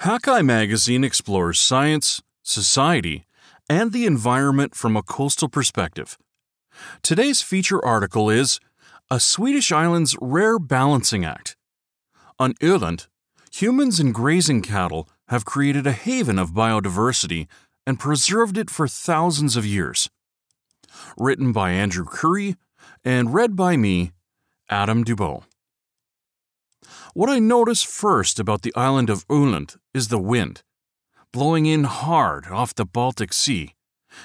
Hakai magazine explores science, society, and the environment from a coastal perspective. Today's feature article is A Swedish Island's Rare Balancing Act. On Öland, humans and grazing cattle have created a haven of biodiversity and preserved it for thousands of years. Written by Andrew Curry and read by me, Adam Dubow. What I notice first about the island of Öland is the wind. Blowing in hard off the Baltic Sea,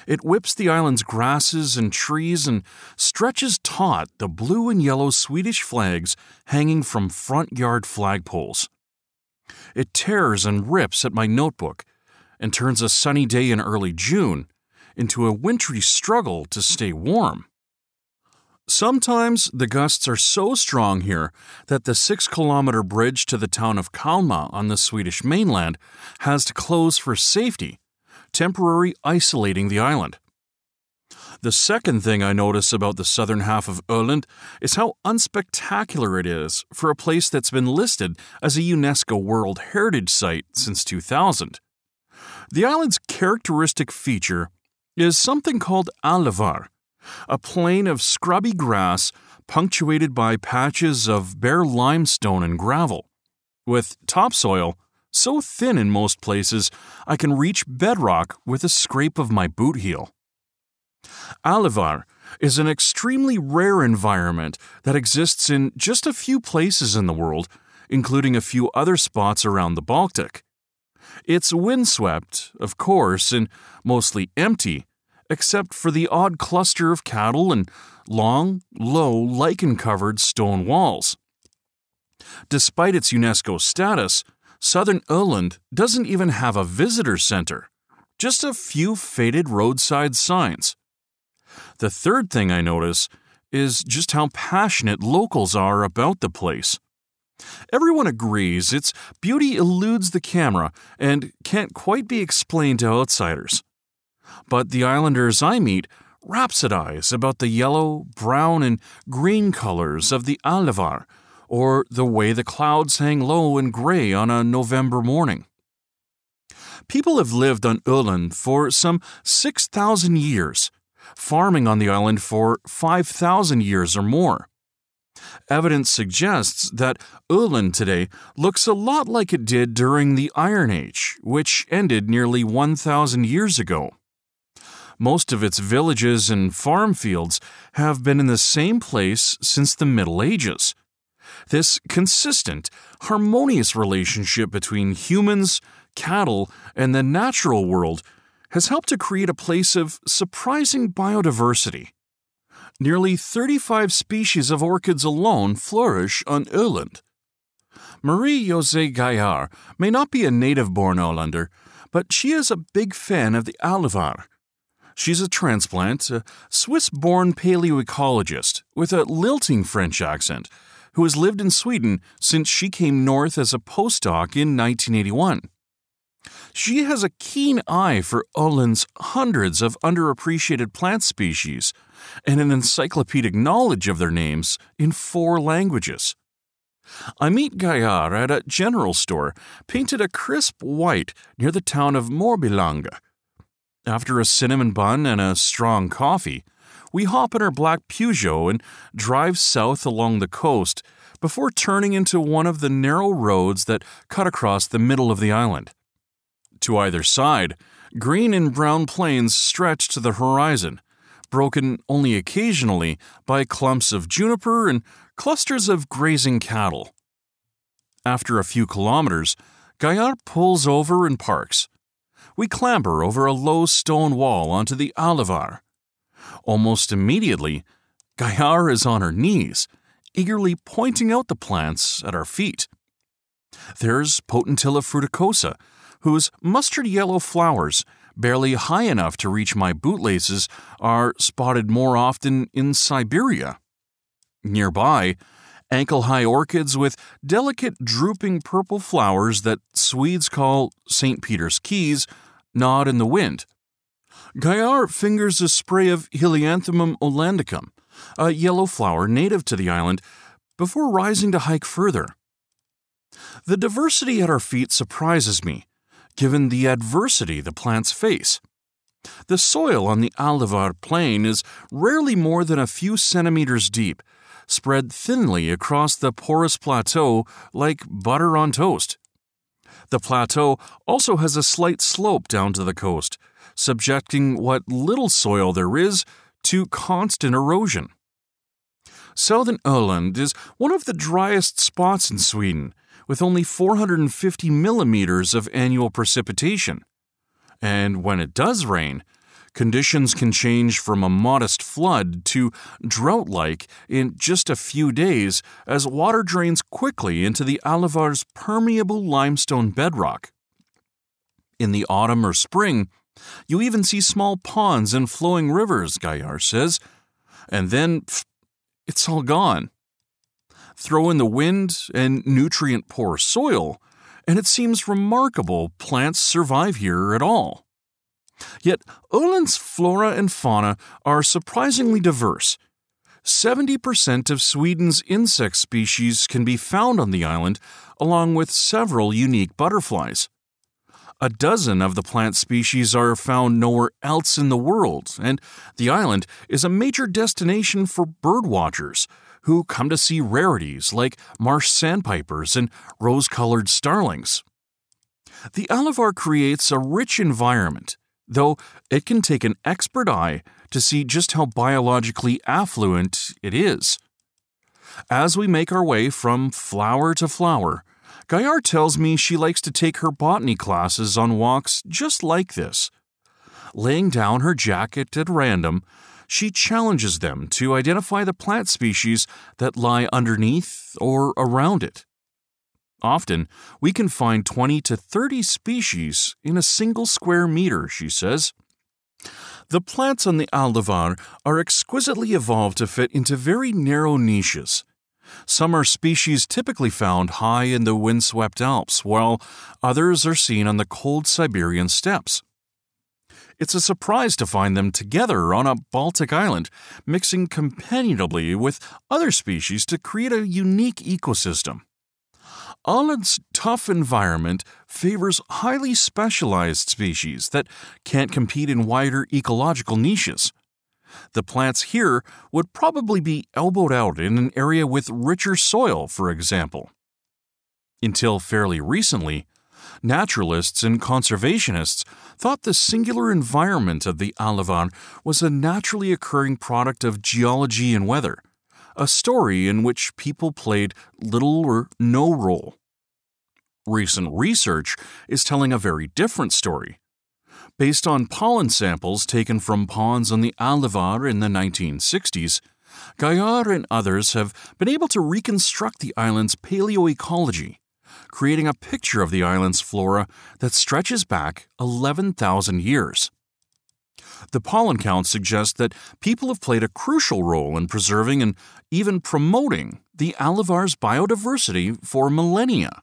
it whips the island's grasses and trees and stretches taut the blue and yellow Swedish flags hanging from front yard flagpoles. It tears and rips at my notebook and turns a sunny day in early June into a wintry struggle to stay warm. Sometimes the gusts are so strong here that the six kilometer bridge to the town of Kalmar on the Swedish mainland has to close for safety, temporarily isolating the island. The second thing I notice about the southern half of Öland is how unspectacular it is for a place that's been listed as a UNESCO World Heritage Site since 2000. The island's characteristic feature is something called Alvar, a plain of scrubby grass punctuated by patches of bare limestone and gravel, with topsoil so thin in most places I can reach bedrock with a scrape of my boot heel. Alvar is an extremely rare environment that exists in just a few places in the world, including a few other spots around the Baltic. It's windswept, of course, and mostly empty, except for the odd cluster of cattle and long, low, lichen covered stone walls. Despite its UNESCO status, southern Öland doesn't even have a visitor center, just a few faded roadside signs. The third thing I notice is just how passionate locals are about the place. Everyone agrees its beauty eludes the camera and can't quite be explained to outsiders but the islanders I meet rhapsodize about the yellow, brown, and green colors of the Alvar, or the way the clouds hang low and gray on a November morning. People have lived on Öland for some 6,000 years, farming on the island for 5,000 years or more. Evidence suggests that Öland today looks a lot like it did during the Iron Age, which ended nearly 1,000 years ago. Most of its villages and farm fields have been in the same place since the Middle Ages. This consistent, harmonious relationship between humans, cattle, and the natural world has helped to create a place of surprising biodiversity. Nearly 35 species of orchids alone flourish on Öland. Marie José Gaillard may not be a native born Ölander, but she is a big fan of the Alvar She's a transplant, a Swiss born paleoecologist with a lilting French accent, who has lived in Sweden since she came north as a postdoc in 1981. She has a keen eye for Öland's hundreds of underappreciated plant species and an encyclopedic knowledge of their names in four languages. I meet Gaillard at a general store painted a crisp white near the town of Mörbylånga after a cinnamon bun and a strong coffee, we hop in our black Peugeot and drive south along the coast before turning into one of the narrow roads that cut across the middle of the island. To either side, green and brown plains stretch to the horizon, broken only occasionally by clumps of juniper and clusters of grazing cattle. After a few kilometers, Gaillard pulls over and parks, we clamber over a low stone wall onto the Alvar. Almost immediately, Gaillard is on her knees, eagerly pointing out the plants at our feet. There's Potentilla fruticosa, whose mustard yellow flowers, barely high enough to reach my bootlaces, are spotted more often in Siberia. Nearby, ankle high orchids with delicate drooping purple flowers that Swedes call St. Peter's Keys nod in the wind. Gaillard fingers a spray of Helianthemum oelandicum, a yellow flower native to the island, before rising to hike further. The diversity at our feet surprises me, given the adversity the plants face. The soil on the Alvar plain is rarely more than a few centimeters deep, spread thinly across the porous plateau like butter on toast. The plateau also has a slight slope down to the coast, subjecting what little soil there is to constant erosion. Southern Öland is one of the driest spots in Sweden, with only 450 millimeters of annual precipitation. And when it does rain, conditions can change from a modest flood to drought like in just a few days as water drains quickly into the Alvar's permeable limestone bedrock. In the autumn or spring, you even see small ponds and flowing rivers, Gaillard says, and then pff, it's all gone. Throw in the wind and nutrient poor soil, and it seems remarkable plants survive here at all. Yet Öland's flora and fauna are surprisingly diverse. 70% of Sweden's insect species can be found on the island, along with several unique butterflies. A dozen of the plant species are found nowhere else in the world, and the island is a major destination for bird watchers who come to see rarities like marsh sandpipers and rose colored starlings. The Alvar creates a rich environment, though it can take an expert eye to see just how biologically affluent it is. As we make our way from flower to flower, Gaillard tells me she likes to take her botany classes on walks just like this. Laying down her jacket at random, she challenges them to identify the plant species that lie underneath or around it. Often, we can find 20 to 30 species in a single square meter, she says. The plants on the Alvar are exquisitely evolved to fit into very narrow niches. Some are species typically found high in the windswept Alps, while others are seen on the cold Siberian steppes. It's a surprise to find them together on a Baltic island, mixing companionably with other species to create a unique ecosystem. Öland's tough environment favors highly specialized species that can't compete in wider ecological niches. The plants here would probably be elbowed out in an area with richer soil, for example. Until fairly recently, Naturalists and conservationists thought the singular environment of the Alvar was a naturally occurring product of geology and weather, a story in which people played little or no role. Recent research is telling a very different story. Based on pollen samples taken from ponds on the Alvar in the 1960s, Gaillard and others have been able to reconstruct the island's paleoecology creating a picture of the island's flora that stretches back 11,000 years. The pollen count suggests that people have played a crucial role in preserving and even promoting the Alvar's biodiversity for millennia.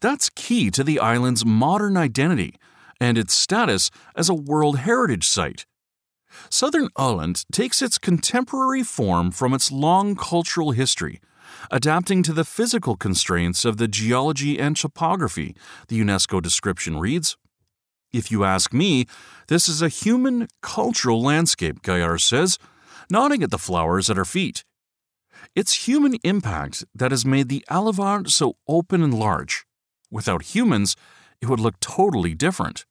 That's key to the island's modern identity and its status as a World Heritage Site. Southern Öland takes its contemporary form from its long cultural history adapting to the physical constraints of the geology and topography, the UNESCO description reads. If you ask me, this is a human cultural landscape, Gaillard says, nodding at the flowers at our feet. It's human impact that has made the Alvar so open and large. Without humans, it would look totally different.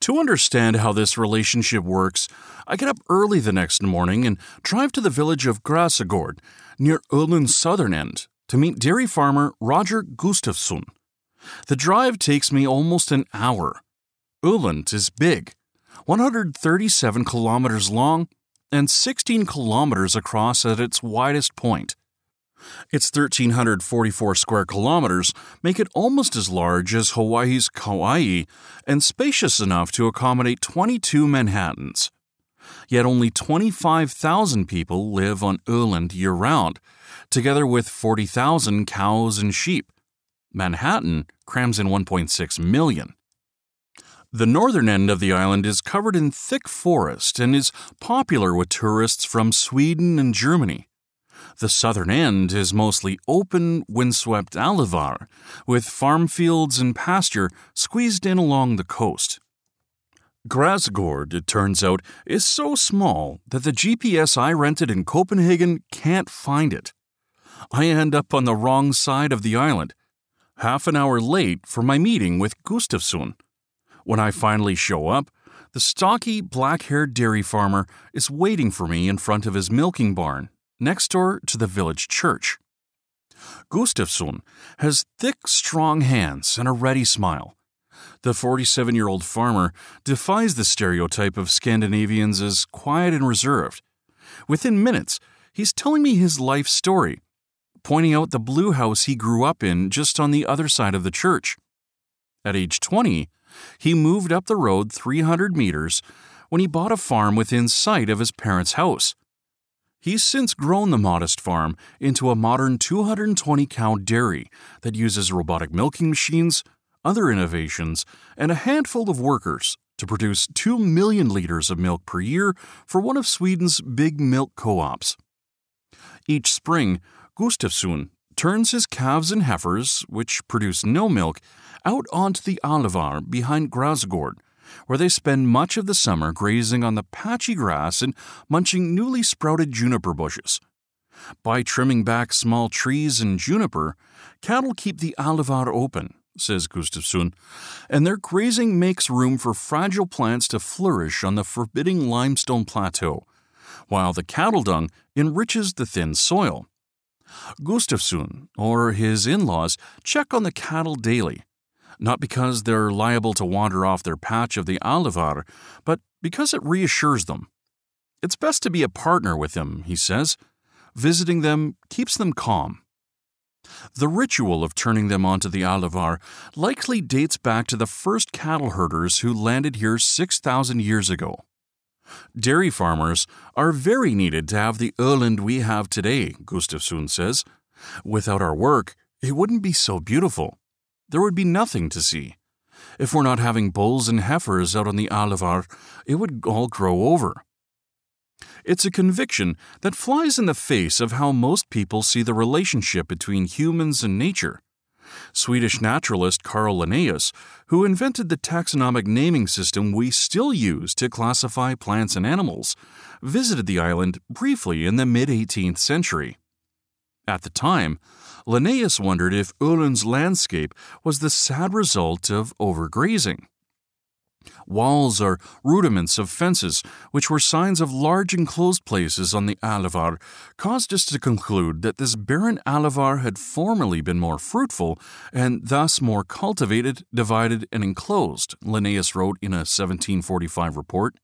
To understand how this relationship works, I get up early the next morning and drive to the village of Gräsgård, near Öland's southern end, to meet dairy farmer Roger Gustafsson. The drive takes me almost an hour. Öland is big, 137 kilometers long and 16 kilometers across at its widest point. Its 1,344 square kilometers make it almost as large as Hawaii's Kauai and spacious enough to accommodate 22 Manhattans. Yet only 25,000 people live on Öland year round, together with 40,000 cows and sheep. Manhattan crams in 1.6 million. The northern end of the island is covered in thick forest and is popular with tourists from Sweden and Germany. The southern end is mostly open, windswept Alvar, with farm fields and pasture squeezed in along the coast. Gräsgård, it turns out, is so small that the GPS I rented in Copenhagen can't find it. I end up on the wrong side of the island, half an hour late for my meeting with Gustafsson. When I finally show up, the stocky, black haired dairy farmer is waiting for me in front of his milking barn, next door to the village church. Gustafsson has thick, strong hands and a ready smile. The 47 year old farmer defies the stereotype of Scandinavians as quiet and reserved. Within minutes, he's telling me his life story, pointing out the blue house he grew up in just on the other side of the church. At age 20, he moved up the road 300 meters when he bought a farm within sight of his parents' house. He's since grown the modest farm into a modern 220 cow dairy that uses robotic milking machines, other innovations, and a handful of workers to produce 2 million liters of milk per year for one of Sweden's big milk co ops. Each spring, Gustafsson turns his calves and heifers, which produce no milk, out onto the Alvar behind Gräsgård, where they spend much of the summer grazing on the patchy grass and munching newly sprouted juniper bushes. By trimming back small trees and juniper, cattle keep the Alvar open, says Gustafsson, and their grazing makes room for fragile plants to flourish on the forbidding limestone plateau, while the cattle dung enriches the thin soil. Gustafsson, or his in laws, check on the cattle daily, not because they're liable to wander off their patch of the Alvar, but because it reassures them. It's best to be a partner with them, he says. Visiting them keeps them calm. The ritual of turning them onto the Alvar likely dates back to the first cattle herders who landed here 6,000 years ago. Dairy farmers are very needed to have the Öland we have today, Gustafsson says. Without our work, it wouldn't be so beautiful. There would be nothing to see. If we're not having bulls and heifers out on the Alvar, it would all grow over. It's a conviction that flies in the face of how most people see the relationship between humans and nature. Swedish naturalist Carl Linnaeus, who invented the taxonomic naming system we still use to classify plants and animals, visited the island briefly in the mid 18th century. At the time, Linnaeus wondered if Öland's landscape was the sad result of overgrazing. Walls are rudiments of fences, which were signs of large enclosed places on the Alvar, caused us to conclude that this barren Alvar had formerly been more fruitful and thus more cultivated, divided, and enclosed, Linnaeus wrote in a 1745 report.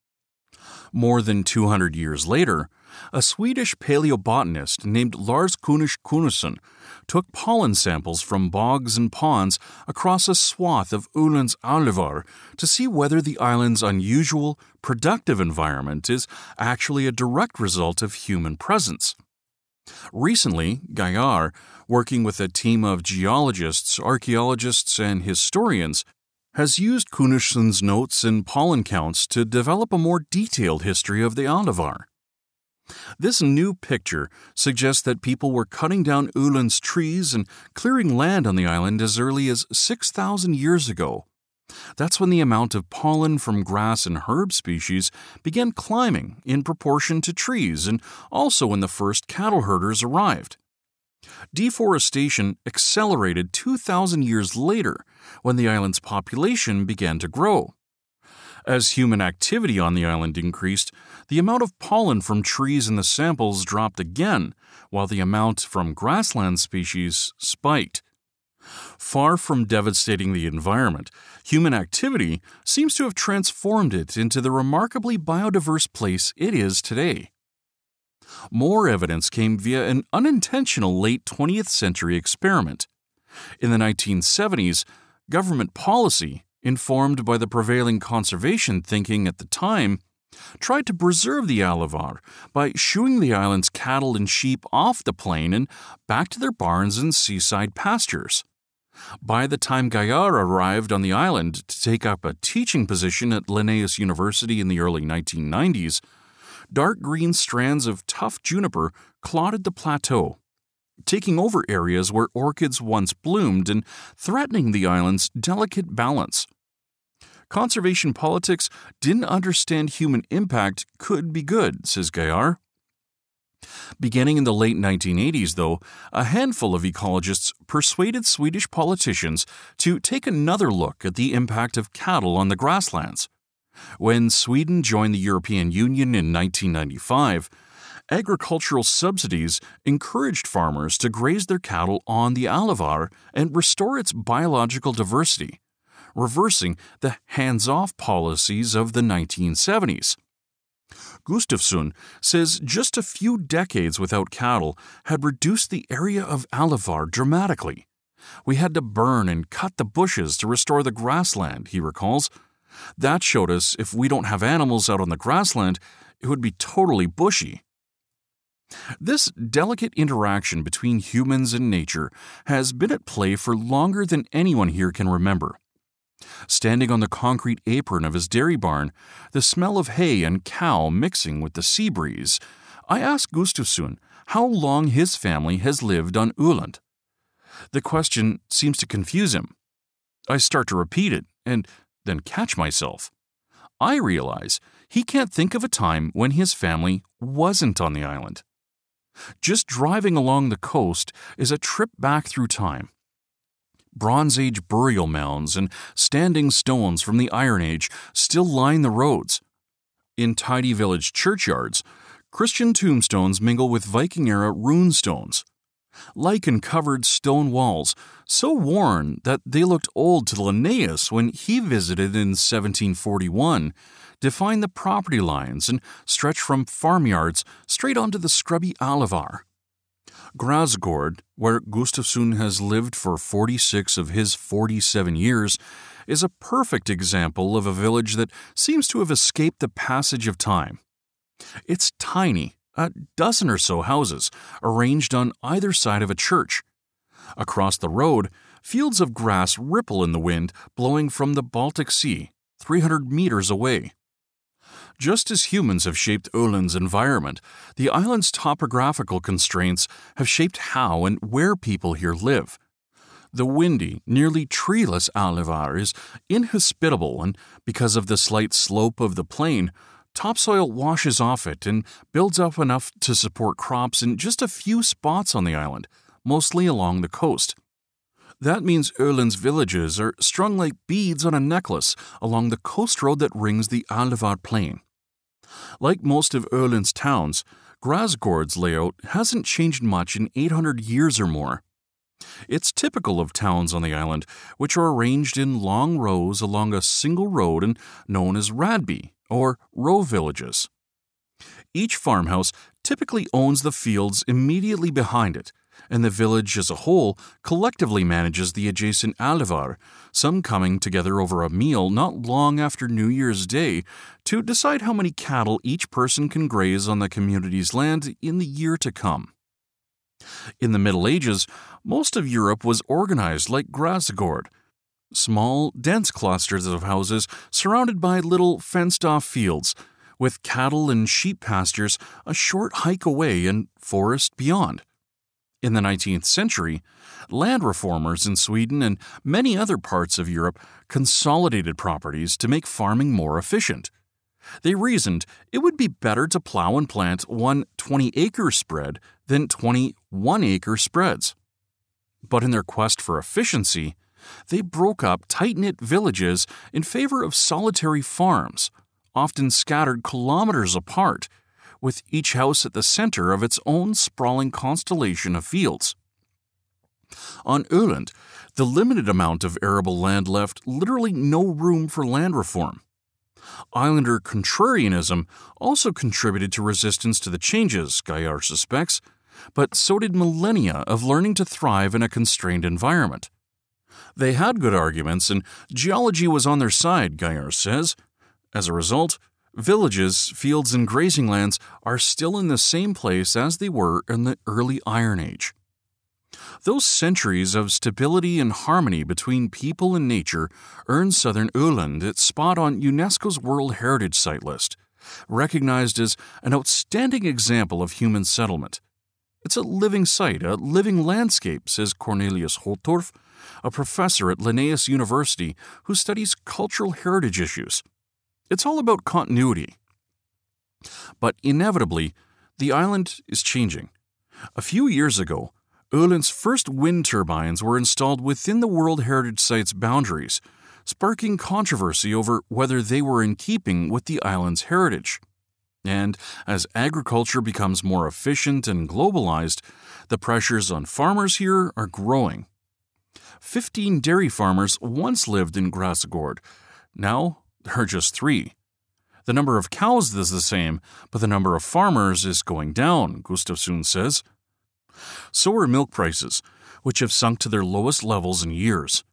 More than 200 years later, a Swedish paleobotanist named Lars König Königsson took pollen samples from bogs and ponds across a swath of Öland's Alvar to see whether the island's unusual, productive environment is actually a direct result of human presence. Recently, Gaillard, working with a team of geologists, archaeologists, and historians, has used Königsson's notes and pollen counts to develop a more detailed history of the Alvar. This new picture suggests that people were cutting down Öland's trees and clearing land on the island as early as 6,000 years ago. That's when the amount of pollen from grass and herb species began climbing in proportion to trees, and also when the first cattle herders arrived. Deforestation accelerated 2,000 years later when the island's population began to grow. As human activity on the island increased, the amount of pollen from trees in the samples dropped again, while the amount from grassland species spiked. Far from devastating the environment, human activity seems to have transformed it into the remarkably biodiverse place it is today. More evidence came via an unintentional late 20th century experiment. In the 1970s, government policy informed by the prevailing conservation thinking at the time, tried to preserve the Alvar by shooing the island's cattle and sheep off the plain and back to their barns and seaside pastures. By the time Gaillard arrived on the island to take up a teaching position at Linnaeus University in the early 1990s, dark green strands of tough juniper clotted the plateau, taking over areas where orchids once bloomed and threatening the island's delicate balance. Conservation politics didn't understand human impact could be good, says Gaillard. Beginning in the late 1980s, though, a handful of ecologists persuaded Swedish politicians to take another look at the impact of cattle on the grasslands. When Sweden joined the European Union in 1995, agricultural subsidies encouraged farmers to graze their cattle on the Alvar and restore its biological diversity, reversing the hands off policies of the 1970s. Gustafsson says just a few decades without cattle had reduced the area of Alvar dramatically. We had to burn and cut the bushes to restore the grassland, he recalls. That showed us if we don't have animals out on the grassland, it would be totally bushy. This delicate interaction between humans and nature has been at play for longer than anyone here can remember. Standing on the concrete apron of his dairy barn, the smell of hay and cow mixing with the sea breeze, I ask Gustafsson how long his family has lived on Öland. The question seems to confuse him. I start to repeat it and then catch myself. I realize he can't think of a time when his family wasn't on the island. Just driving along the coast is a trip back through time. Bronze Age burial mounds and standing stones from the Iron Age still line the roads. In tidy village churchyards, Christian tombstones mingle with Viking era rune stones. Lichen covered stone walls, so worn that they looked old to Linnaeus when he visited in 1741, define the property lines and stretch from farmyards straight onto the scrubby Alvar. Gräsgård, where Gustafsson has lived for 46 of his 47 years, is a perfect example of a village that seems to have escaped the passage of time. It's tiny, a dozen or so houses, arranged on either side of a church. Across the road, fields of grass ripple in the wind blowing from the Baltic Sea, 300 meters away. Just as humans have shaped Öland's environment, the island's topographical constraints have shaped how and where people here live. The windy, nearly treeless Alvar is inhospitable, and because of the slight slope of the plain, topsoil washes off it and builds up enough to support crops in just a few spots on the island, mostly along the coast. That means Öland's villages are strung like beads on a necklace along the coast road that rings the Alvar Plain. Like most of Öland's towns, Gräsgård's layout hasn't changed much in 800 years or more. It's typical of towns on the island, which are arranged in long rows along a single road and known as radby, or row villages. Each farmhouse typically owns the fields immediately behind it, and the village as a whole collectively manages the adjacent Alvar, some coming together over a meal not long after New Year's Day to decide how many cattle each person can graze on the community's land in the year to come. In the Middle Ages, most of Europe was organized like Gräsgård small, dense clusters of houses surrounded by little fenced off fields, with cattle and sheep pastures a short hike away and forest beyond. In the 19th century, land reformers in Sweden and many other parts of Europe consolidated properties to make farming more efficient. They reasoned it would be better to plow and plant one 20 acre spread than 21 acre spreads. But in their quest for efficiency, they broke up tight knit villages in favor of solitary farms, often scattered kilometers apart with each house at the center of its own sprawling constellation of fields. On Öland, the limited amount of arable land left literally no room for land reform. Islander contrarianism also contributed to resistance to the changes, Gaillard suspects, but so did millennia of learning to thrive in a constrained environment. They had good arguments, and geology was on their side, Gaillard says. As a result, Villages, fields, and grazing lands are still in the same place as they were in the early Iron Age. Those centuries of stability and harmony between people and nature earned southern Öland its spot on UNESCO's World Heritage Site list, recognized as an outstanding example of human settlement. It's a living site, a living landscape, says Cornelius Holtorf, a professor at Linnaeus University who studies cultural heritage issues. It's all about continuity. But inevitably, the island is changing. A few years ago, Öland's first wind turbines were installed within the World Heritage Site's boundaries, sparking controversy over whether they were in keeping with the island's heritage. And as agriculture becomes more efficient and globalized, the pressures on farmers here are growing. Fifteen dairy farmers once lived in Gräsgård. Now there are just three. The number of cows is the same, but the number of farmers is going down, Gustafsson says. So are milk prices, which have sunk to their lowest levels in years.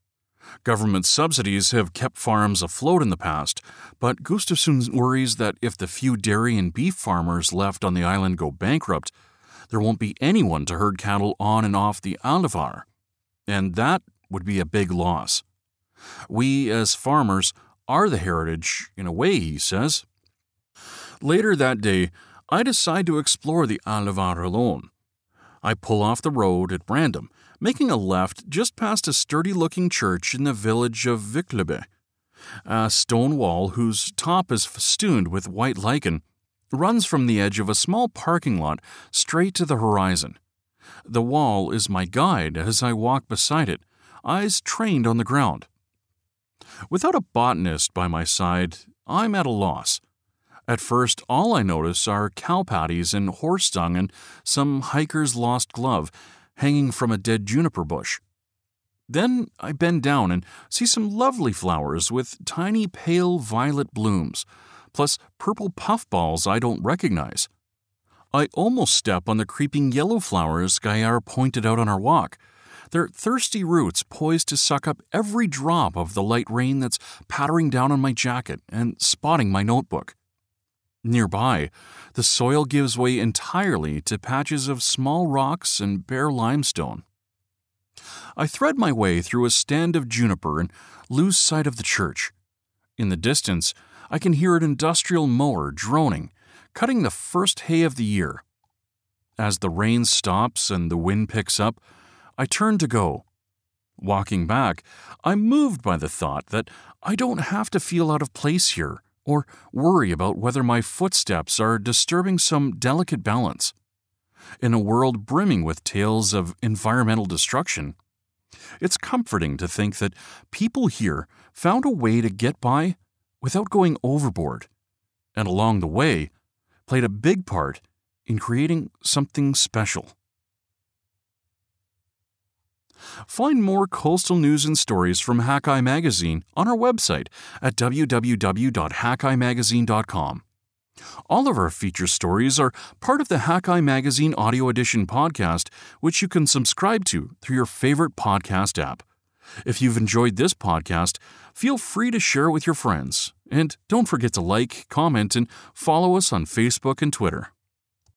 Government subsidies have kept farms afloat in the past, but Gustafsson worries that if the few dairy and beef farmers left on the island go bankrupt, there won't be anyone to herd cattle on and off the Alvar. And that would be a big loss. We, as farmers, are the heritage, in a way, he says. Later that day, I decide to explore the Alvar alone. I pull off the road at random making a left just past a sturdy looking church in the village of Vickleby. A stone wall whose top is festooned with white lichen runs from the edge of a small parking lot straight to the horizon. The wall is my guide as I walk beside it, eyes trained on the ground. Without a botanist by my side, I'm at a loss. At first, all I notice are cow patties and horse dung and some hiker's lost glove, hanging from a dead juniper bush. Then I bend down and see some lovely flowers with tiny pale violet blooms, plus purple puffballs I don't recognize. I almost step on the creeping yellow flowers Gaillard pointed out on our walk, their thirsty roots poised to suck up every drop of the light rain that's pattering down on my jacket and spotting my notebook. Nearby, the soil gives way entirely to patches of small rocks and bare limestone. I thread my way through a stand of juniper and lose sight of the church. In the distance, I can hear an industrial mower droning, cutting the first hay of the year. As the rain stops and the wind picks up, I turn to go. Walking back, I'm moved by the thought that I don't have to feel out of place here or worry about whether my footsteps are disturbing some delicate balance. In a world brimming with tales of environmental destruction, it's comforting to think that people here found a way to get by without going overboard, and along the way, played a big part in creating something special. Find more coastal news and stories from Hakai Magazine on our website at www.hakaimagazine.com. All of our feature stories are part of the Hakai Magazine Audio Edition podcast, which you can subscribe to through your favorite podcast app. If you've enjoyed this podcast, feel free to share it with your friends. And don't forget to like, comment, and follow us on Facebook and Twitter.